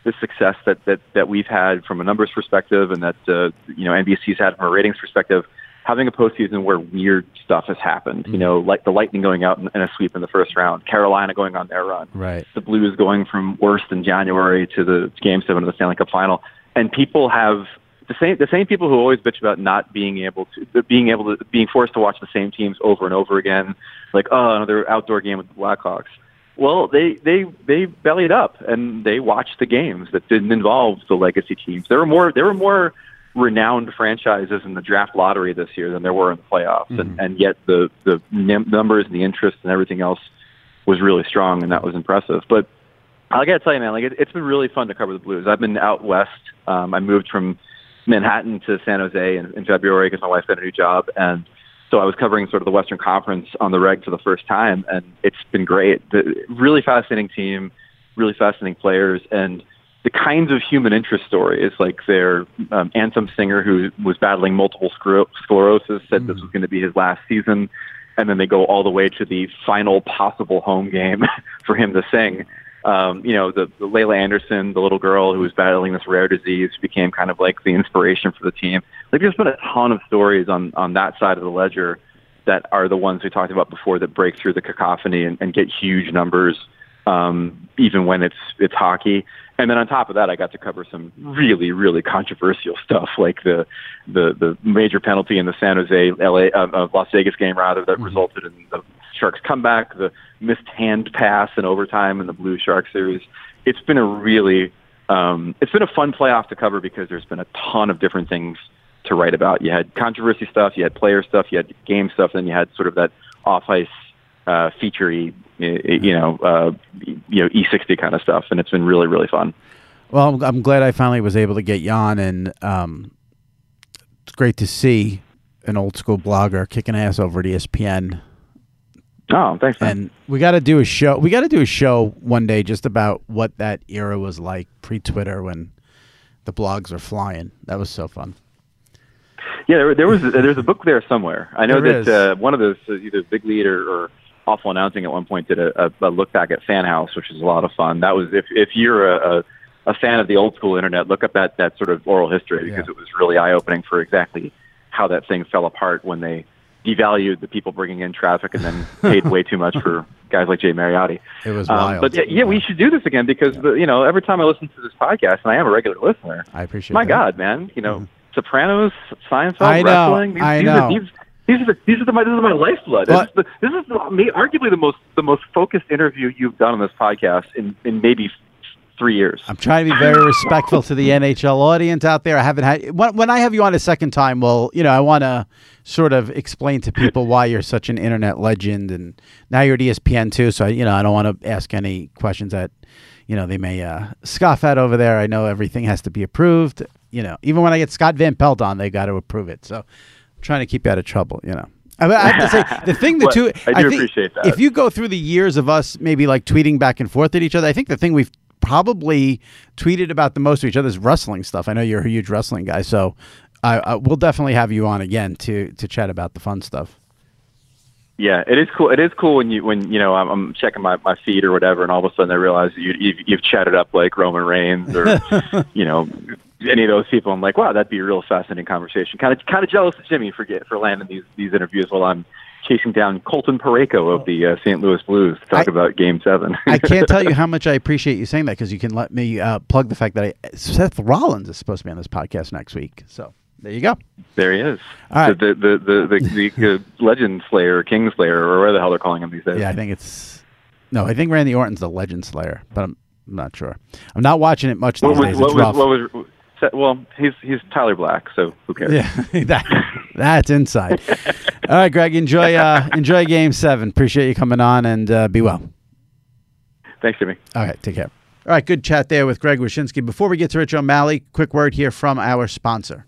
the success that that that we've had from a numbers perspective, and that uh, you know NBC's had from a ratings perspective. Having a postseason where weird stuff has happened, you know, like the Lightning going out in, in a sweep in the first round, Carolina going on their run, Right. the Blues going from worst in January to the Game Seven of the Stanley Cup Final, and people have the same the same people who always bitch about not being able to being able to being forced to watch the same teams over and over again, like oh another outdoor game with the Blackhawks. Well, they they they bellied up and they watched the games that didn't involve the legacy teams. There were more there were more renowned franchises in the draft lottery this year than there were in the playoffs, and, mm-hmm. and yet the the num- numbers and the interest and everything else was really strong, and that was impressive. But I gotta tell you, man, like it, it's been really fun to cover the Blues. I've been out west. Um, I moved from Manhattan to San Jose in, in February because my wife got a new job, and so I was covering sort of the Western Conference on the reg for the first time, and it's been great. The, really fascinating team, really fascinating players, and the kinds of human interest stories, like their um, anthem singer who was battling multiple scler- sclerosis, said this was going to be his last season, and then they go all the way to the final possible home game (laughs) for him to sing. Um, you know, the, the Laila Anderson, the little girl who was battling this rare disease, became kind of like the inspiration for the team. Like, there's been a ton of stories on on that side of the ledger that are the ones we talked about before that break through the cacophony and, and get huge numbers, um, even when it's it's hockey. And then on top of that, I got to cover some really, really controversial stuff, like the the the major penalty in the San Jose, LA, uh, uh, Las Vegas game, rather that resulted in the Sharks comeback, the missed hand pass in overtime in the Blue Shark series. It's been a really Um, it's been a fun playoff to cover because there's been a ton of different things to write about. You had controversy stuff, you had player stuff, you had game stuff, then you had sort of that off ice uh, featurey, you know, uh, you know, E60 kind of stuff, and it's been really really fun. Well, I'm, glad I finally was able to get on, and um, it's great to see an old school blogger kicking ass over at ESPN. Oh, thanks. Man. And we got to do a show. We got to do a show one day just about what that era was like pre Twitter when the blogs were flying. That was so fun. Yeah, there, there was there's a book there somewhere. I know there that uh, one of those uh, either Big Lead or, or Awful Announcing at one point did a, a, a look back at Fan House, which is a lot of fun. That was if if you're a, a a fan of the old school internet, look up that that sort of oral history because yeah. it was really eye opening for exactly how that thing fell apart when they devalued the people bringing in traffic and then paid way too much for (laughs) guys like Jay Mariotti. It was um, wild. But yeah, yeah, we should do this again because yeah. the, you know every time I listen to this podcast, and I am a regular listener. I appreciate. My that. God, man, you know, mm-hmm. Sopranos, Seinfeld, I know, wrestling. These, I these know. Are, these, these are the, these are the, my this is my lifeblood. This is, the, this is the, arguably the most the most focused interview you've done on this podcast in in maybe three years. I'm trying to be very respectful to the NHL audience out there. I haven't had when, when I have you on a second time. Well, you know, I want to sort of explain to people why you're such an internet legend, and now you're at ESPN too. So you know, I don't want to ask any questions that you know they may uh, scoff at over there. I know everything has to be approved. You know, even when I get Scott Van Pelt on, they got to approve it. So, I'm trying to keep you out of trouble. You know. I, mean, I have to say the thing the (laughs) two I do I appreciate that. If you go through the years of us maybe like tweeting back and forth at each other, I think the thing we've probably tweeted about the most of each other's wrestling stuff. I know you're a huge wrestling guy, so I, I we'll definitely have you on again to to chat about the fun stuff. Yeah, it is cool. It is cool when you when you know I'm, I'm checking my, my feed or whatever, and all of a sudden I realize you you've, you've chatted up like Roman Reigns or (laughs) you know any of those people. I'm like, wow, that'd be a real fascinating conversation. Kind of kind of jealous of Jimmy for get, for landing these these interviews while I'm chasing down Colton Parayko of the uh, St. Louis Blues to talk I, about Game Seven. I can't tell you (laughs) how much I appreciate you saying that because you can let me uh, plug the fact that I, Seth Rollins is supposed to be on this podcast next week. So there you go. There he is. All right. The the the the, the, the (laughs) Legend Slayer, King Slayer, or whatever the hell they're calling him these days. Yeah, I think it's no. I think Randy Orton's the Legend Slayer, but I'm, I'm not sure. I'm not watching it much these what was, days. What it's was, rough. what was, well, he's he's Tyler Black, so who cares? Yeah, (laughs) that, that's inside. (laughs) All right, Greg, enjoy uh, enjoy Game Seven. Appreciate you coming on, and uh, be well. Thanks, Jimmy. All right, take care. All right, good chat there with Greg Wyshynski. Before we get to Rich O'Malley, quick word here from our sponsor.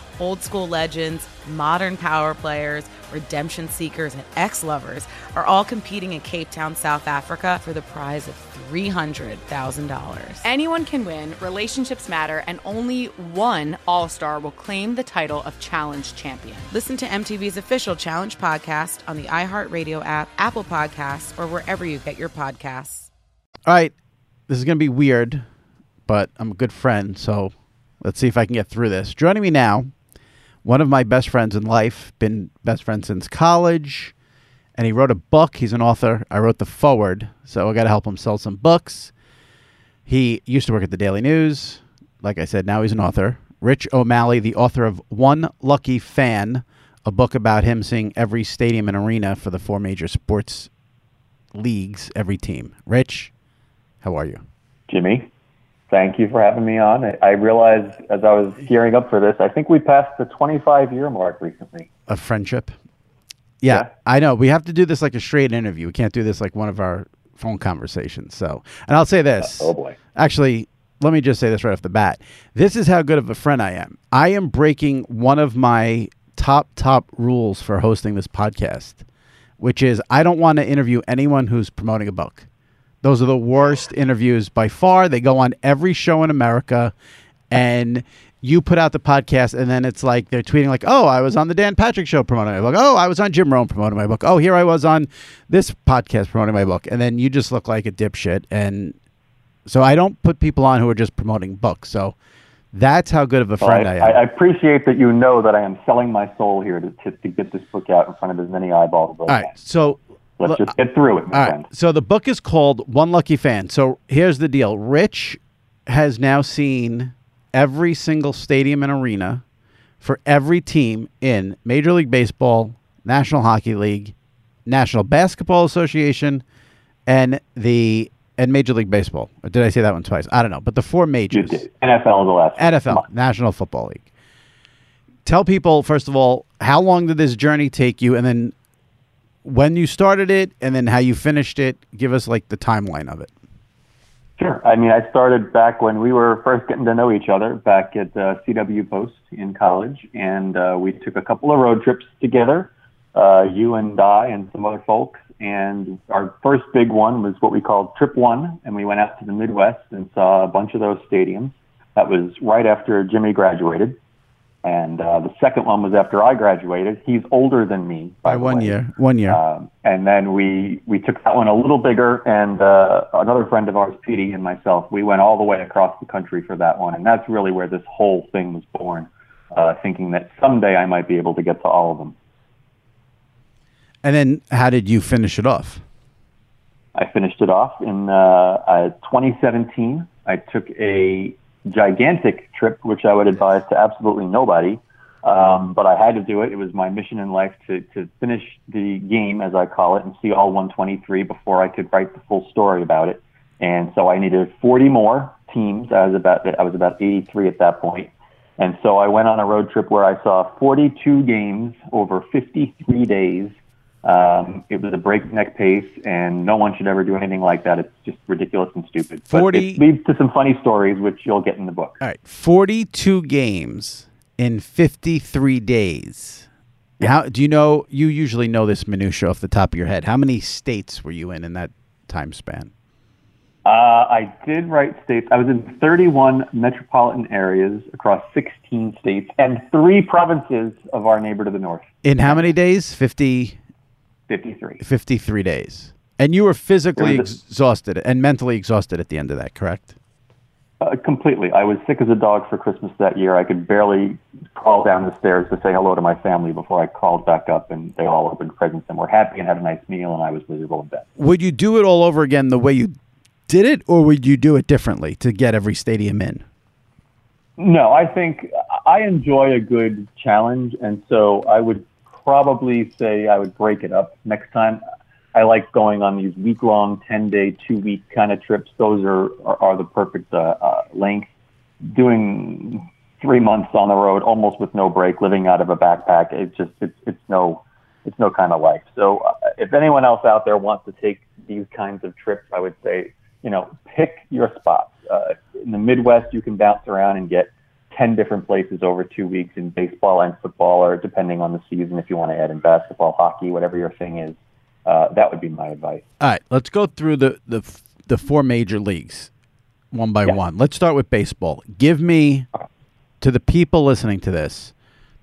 Old school legends, modern power players, redemption seekers, and ex lovers are all competing in Cape Town, South Africa for the prize of $300,000. Anyone can win, relationships matter, and only one All Star will claim the title of Challenge Champion. Listen to MTV's official Challenge podcast on the iHeartRadio app, Apple Podcasts, or wherever you get your podcasts. All right, this is going to be weird, but I'm a good friend, so let's see if I can get through this. Joining me now, one of my best friends in life, been best friends since college, and he wrote a book. He's an author. I wrote the forward, so I got to help him sell some books. He used to work at the Daily News. Like I said, now he's an author. Rich O'Malley, the author of One Lucky Fan, a book about him seeing every stadium and arena for the four major sports leagues, every team. Rich, how are you? Jimmy, thank you for having me on. I, I realized as I was gearing up for this, I think we passed the 25 year mark recently. A friendship? Yeah, Yeah. I know. We have to do this like a straight interview. We can't do this like one of our phone conversations. So, and I'll say this. Uh, oh boy. Actually, let me just say this right off the bat. This is how good of a friend I am. I am breaking one of my top, top rules for hosting this podcast, which is I don't want to interview anyone who's promoting a book. Those are the worst interviews by far. They go on every show in America, and you put out the podcast, and then it's like they're tweeting like, "Oh, I was on the Dan Patrick Show promoting my book. Oh, I was on Jim Rome promoting my book. Oh, here I was on this podcast promoting my book." And then you just look like a dipshit. And so I don't put people on who are just promoting books. So that's how good of a Well, friend I, I am. I, appreciate that you know that I am selling my soul here to, to, to get this book out in front of as many eyeballs as I All right, so Let's just get through it, my right. So the book is called One Lucky Fan. So here's the deal. Rich has now seen every single stadium and arena for every team in Major League Baseball, National Hockey League, National Basketball Association, and the and Major League Baseball. Or did I say that one twice? I don't know. But the four majors. NFL the last one. NFL, National Football League. Tell people first of all, how long did this journey take you, and then when you started it, and then how you finished it. Give us like the timeline of it. Sure. I mean, I started back when we were first getting to know each other back at uh, CW Post in college, and uh, we took a couple of road trips together, uh, you and I and some other folks. And our first big one was what we called Trip One, and we went out to the Midwest and saw a bunch of those stadiums. That was right after Jimmy graduated. And uh, the second one was after I graduated. He's older than me by, By one way. year, one year. Um, and then we we took that one a little bigger, and uh, another friend of ours, Petey, and myself, we went all the way across the country for that one, and that's really where this whole thing was born. Uh, thinking that someday I might be able to get to all of them. and then how did you finish it off? I finished it off in uh, uh, 2017. I took a gigantic trip, which I would advise to absolutely nobody. Um, but I had to do it. It was my mission in life to, to finish the game, as I call it, and see all 123 before I could write the full story about it. And so I needed 40 more teams. I was about I was about 83 at that point. And so I went on a road trip where I saw 42 games over 53 days. Um, it was a breakneck pace, and no one should ever do anything like that. It's just ridiculous and stupid. But 40 it leads to some funny stories, which you'll get in the book. All right, forty-two games in fifty-three days. How do you know? You usually know this minutia off the top of your head. How many states were you in in that time span? Uh, I did write states. I was in 31 metropolitan areas across 16 states and three provinces of our neighbor to the north. In how many days? 50, 53. 53 days. And you were physically a- exhausted and mentally exhausted at the end of that, correct? Uh, completely. I was sick as a dog for Christmas that year. I could barely crawl down the stairs to say hello to my family before I crawled back up, and they all opened presents and were happy and had a nice meal, and I was miserable in bed. Would you do it all over again the way you did it, or would you do it differently to get every stadium in? No, I think I enjoy a good challenge, and so I would probably say I would break it up next time. I like going on these week long, 10 day, two week kind of trips. Those are, are, are the perfect uh, uh, length. Doing three months on the road, almost with no break, living out of a backpack, it just, it's, it's no, it's no kind of life. So uh, if anyone else out there wants to take these kinds of trips, I would say, you know, pick your spots. Uh, in the Midwest, you can bounce around and get 10 different places over two weeks in baseball and football, or depending on the season, if you want to add in basketball, hockey, whatever your thing is. Uh, that would be my advice. All right, let's go through the the the four major leagues one by Yeah. one. Let's start with baseball. Give me to the people listening to this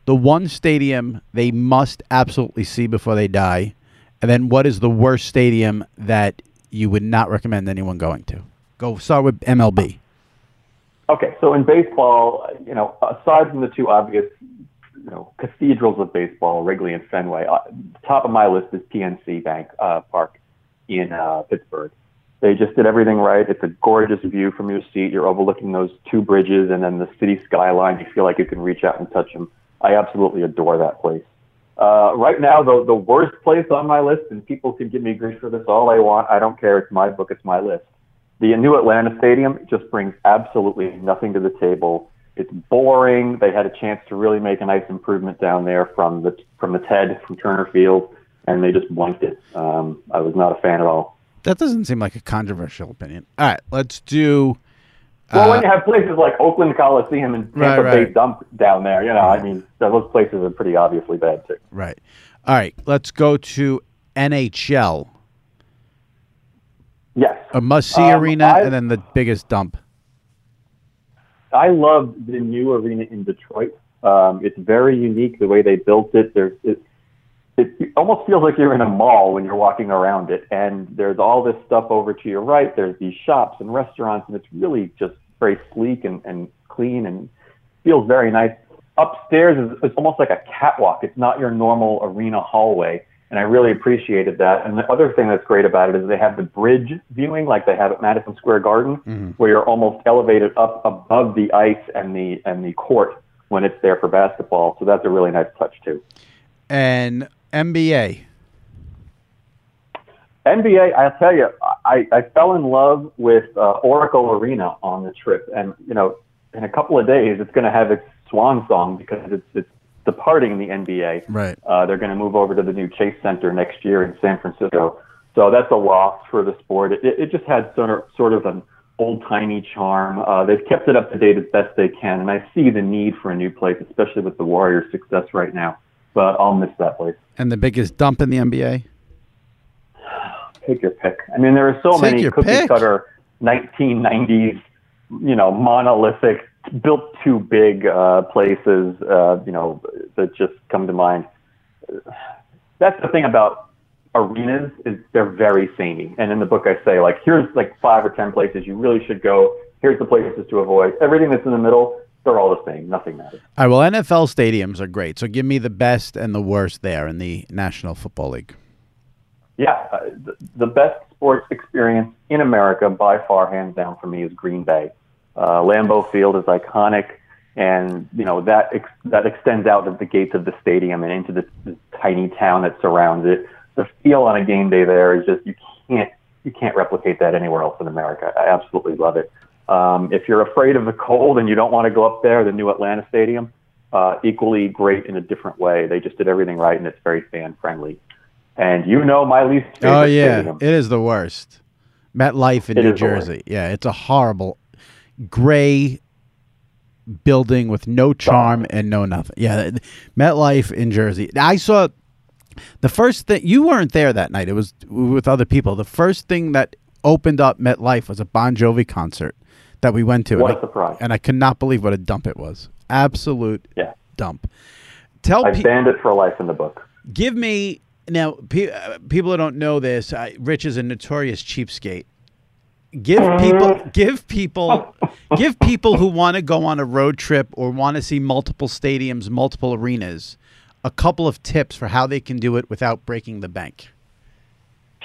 the one stadium they must absolutely see before they die, and then what is the worst stadium that you would not recommend anyone going to? Go start with MLB. Okay, so in baseball, you know, aside from the two obvious you know cathedrals of baseball, Wrigley and Fenway. Uh, top of my list is PNC Bank uh, Park in uh, Pittsburgh. They just did everything right. It's a gorgeous view from your seat. You're overlooking those two bridges and then the city skyline. You feel like you can reach out and touch them. I absolutely adore that place. Uh, right now, the the worst place on my list, and people can give me grief for this all they want. I don't care. It's my book. It's my list. The new Atlanta Stadium just brings absolutely nothing to the table. It's boring. They had a chance to really make a nice improvement down there from the from the TED from Turner Field, and they just blanked it. Um, I was not a fan at all. That doesn't seem like a controversial opinion. All right, let's do. Well, uh, when you have places like Oakland Coliseum and Tampa Right, right. Bay Dump down there, you know, I mean, those places are pretty obviously bad too. Right. All right, let's go to NHL. Yes. A must see Um, arena I- and then the biggest dump. I love the new arena in Detroit. Um, it's very unique the way they built it. There's it, it almost feels like you're in a mall when you're walking around it, and there's all this stuff over to your right. There's these shops and restaurants, and it's really just very sleek and, and clean and feels very nice. Upstairs is it's almost like a catwalk. It's not your normal arena hallway, and I really appreciated that. And the other thing that's great about it is they have the bridge viewing, like they have at Madison Square Garden, where you're almost elevated up above the ice and the and the court when it's there for basketball. So that's a really nice touch too. And NBA. NBA, I'll tell you, I, I fell in love with uh, Oracle Arena on the trip, and you know, in a couple of days, it's going to have its swan song because it's it's departing the NBA. Right. Uh, they're going to move over to the new Chase Center next year in San Francisco. So that's a loss for the sport. It, it just had sort of, sort of an old timey charm. Uh, they've kept it up to date as best they can, and I see the need for a new place, especially with the Warriors' success right now. But I'll miss that place. And the biggest dump in the NBA. Take your pick. I mean, there are so Take many cookie pick. cutter 1990s, you know, monolithic, built too big uh, places, uh, you know, that just come to mind. That's the thing about arenas is they're very samey. And in the book, I say like, here's like five or ten places you really should go. Here's the places to avoid. Everything that's in the middle, they're all the same. Nothing matters. All right. Well, NFL stadiums are great. So give me the best and the worst there in the National Football League. Yeah, uh, the, the best sports experience in America by far, hands down for me, is Green Bay. Uh, Lambeau Field is iconic, and you know that ex- that extends out of the gates of the stadium and into the, tiny town that surrounds it. The feel on a game day there is just you can't you can't replicate that anywhere else in America. I absolutely love it. Um, if you're afraid of the cold and you don't want to go up there, the new Atlanta Stadium, uh, equally great in a different way. They just did everything right, and it's very fan friendly. And you know my least favorite Oh yeah, stadium. it is the worst. MetLife in It New is the worst. Jersey. Yeah, it's a horrible gray building with no charm and no nothing. Yeah, MetLife in Jersey. I saw the first thing. You weren't there that night. It was with other people. The first thing that opened up MetLife was a Bon Jovi concert that we went to. What and a surprise. I, and I could not believe what a dump it was. Absolute Yeah. dump. Tell I pe- banned it for life in the book. Give me now. Pe- uh, people who don't know this, uh, Rich is a notorious cheapskate. Give people, give people, give people who want to go on a road trip or want to see multiple stadiums, multiple arenas, a couple of tips for how they can do it without breaking the bank.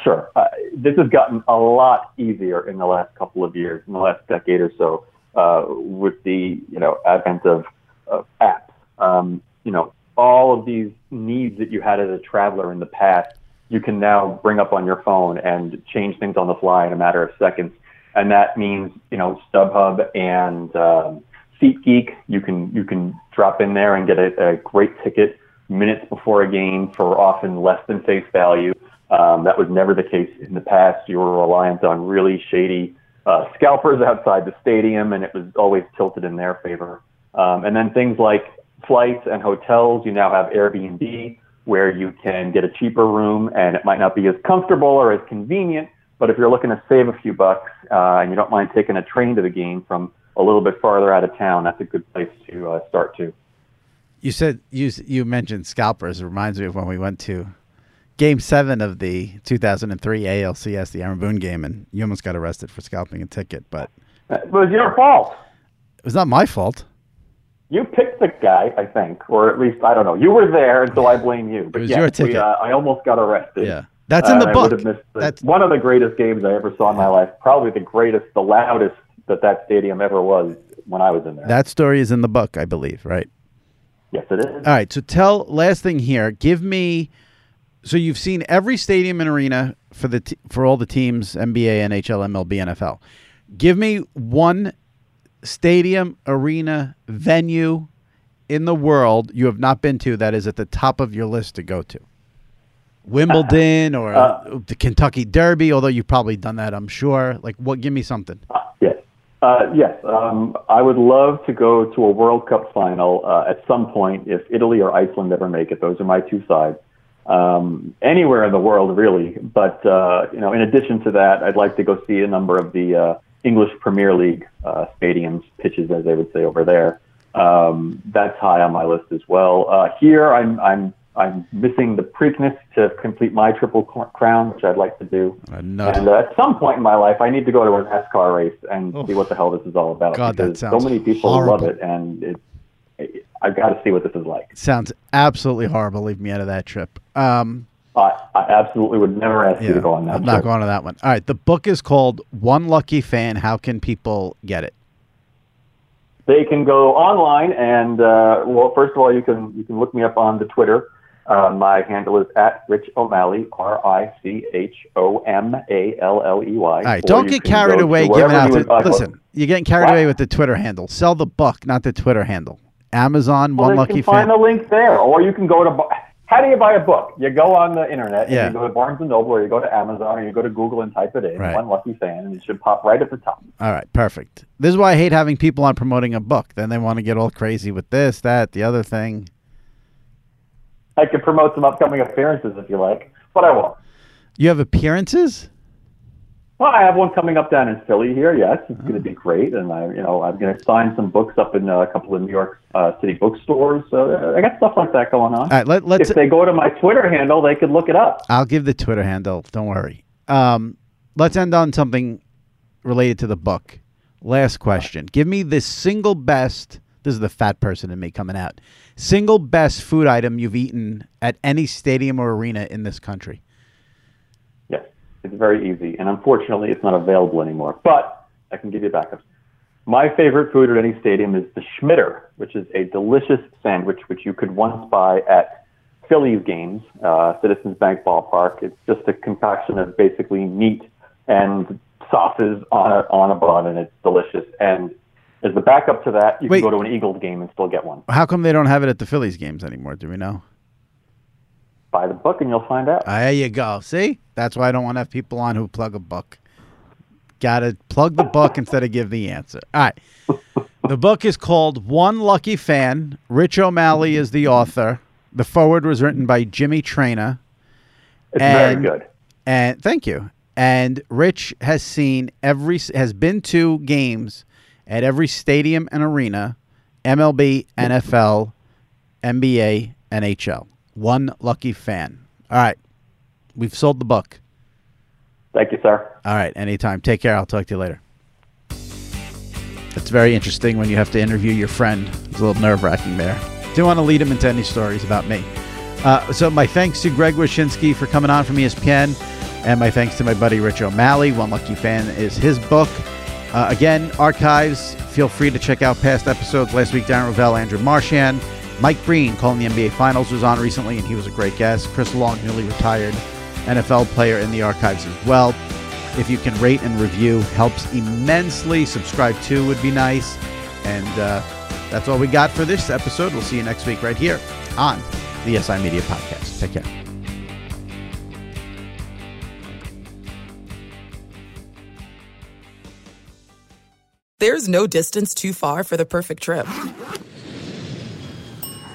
Sure. Uh, this has gotten a lot easier in the last couple of years, in the last decade or so, uh, with the you know advent of, of apps. Um, you know, all of these needs that you had as a traveler in the past, you can now bring up on your phone and change things on the fly in a matter of seconds. And that means you know StubHub and um, SeatGeek. You can you can drop in there and get a, a great ticket minutes before a game for often less than face value. Um, that was never the case in the past. You were reliant on really shady uh, scalpers outside the stadium, and it was always tilted in their favor. Um, and then things like flights and hotels, you now have Airbnb, where you can get a cheaper room, and it might not be as comfortable or as convenient. But if you're looking to save a few bucks uh, and you don't mind taking a train to the game from a little bit farther out of town, that's a good place to uh, start too. You said you you mentioned scalpers. It reminds me of when we went to Game Seven of the 2003 ALCS, the Aaron Boone game, and you almost got arrested for scalping a ticket, but It was your fault. it was not my fault. You picked the guy, I think, or at least I don't know. You were there, and so I blame you. But was yes, your we, ticket. uh, I almost got arrested. Yeah. That's in the Uh, book. would have missed the- That's- one of the greatest games I ever saw in my life. Probably the greatest, the loudest that that stadium ever was when I was in there. That story is in the book, I believe, right? yes, it is. All right. So tell last thing here. Give me. So you've seen every stadium and arena for the t- for all the teams NBA, NHL, MLB, NFL. Give me one stadium, arena, venue in the world you have not been to that is at the top of your list to go to. Wimbledon or Uh, the Kentucky Derby, although you've probably done that, I'm sure. Like, what? Give me something. Yes. Uh, yes. Um, I would love to go to a World Cup final uh, at some point if Italy or Iceland ever make it. Those are my two sides. Um, anywhere in the world, really. But, uh, you know, in addition to that, I'd like to go see a number of the uh, English Premier League uh, stadiums, pitches, as they would say over there. Um, that's high on my list as well. Uh, here, I'm, I'm, I'm missing the Preakness to complete my Triple Crown, which I'd like to do. nut. And uh, at some point in my life, I need to go to a NASCAR race and see what the hell this is all about. God, that sounds so many people horrible. love it, and it, it, I've got to see what this is like. Sounds absolutely horrible. Leave me out of that trip. Um, I, I absolutely would never ask you to go on that. I'm not trip. going to that one. All right. The book is called One Lucky Fan. How can people get it? They can go online and uh, well, first of all, you can you can look me up on the Twitter. Uh, my handle is at Rich O'Malley, R I C H O M A L L E Y. All right. Don't get carried away giving out. To, listen, you're getting carried away with the Twitter handle. Sell the book, not the Twitter handle. Amazon, Well, One Lucky can Fan. find the link there, or you can go to. How do you buy a book? You go on the internet, Yeah. you go to Barnes and Noble, or you go to Amazon, or you go to Google and type it in. Right. One lucky fan, and it should pop right at the top. All right. Perfect. This is why I hate having people on promoting a book. Then they want to get all crazy with this, that, the other thing. I could promote some upcoming appearances if you like, but I won't. You have appearances? Well, I have one coming up down in Philly here. Yes, it's going to be great, and I, you know, I'm going to sign some books up in uh, a couple of New York uh, City bookstores. So uh, I got stuff like that going on. All right. Let, let's. if they go to my Twitter handle, they could look it up. I'll give the Twitter handle. Don't worry. Um, let's end on something related to the book. Last question. Give me the single best. This is the fat person in me coming out. Single best food item you've eaten at any stadium or arena in this country. It's very easy, and unfortunately, it's not available anymore. But I can give you backups. My favorite food at any stadium is the Schmitter, which is a delicious sandwich which you could once buy at Phillies games, uh, Citizens Bank Ballpark. It's just a concoction of basically meat and sauces on a, on a bun, and it's delicious. And as the backup to that, you Wait. can go to an Eagles game and still get one. How come they don't have it at the Phillies games anymore? Do we know? Buy the book, and you'll find out. There you go. See? That's why I don't want to have people on who plug a book. Got to plug the book instead of give the answer. All right. The book is called One Lucky Fan. Rich O'Malley is the author. The forward was written by Jimmy Traina. It's very good. And thank you. And Rich has seen every has been to games at every stadium and arena, MLB, NFL, NBA, NHL. One lucky fan. All right. We've sold the book. Thank you, sir. All right, anytime. Take care. I'll talk to you later. It's very interesting when you have to interview your friend. It's a little nerve wracking there. Didn't want to lead him into any stories about me. Uh, so, my thanks to Greg Wyshynski for coming on from ESPN, and my thanks to my buddy Rich O'Malley. One Lucky Fan is his book. Uh, again, archives. Feel free to check out past episodes. Last week, Darren Rovell, Andrew Marchand, Mike Breen, calling the NBA Finals, was on recently, and he was a great guest. Chris Long, newly retired NFL player in the archives as well. If you can rate and review, helps immensely. Subscribe too would be nice. And uh, that's all we got for this episode. We'll see you next week right here on the SI Media Podcast. Take care. There's no distance too far for the perfect trip.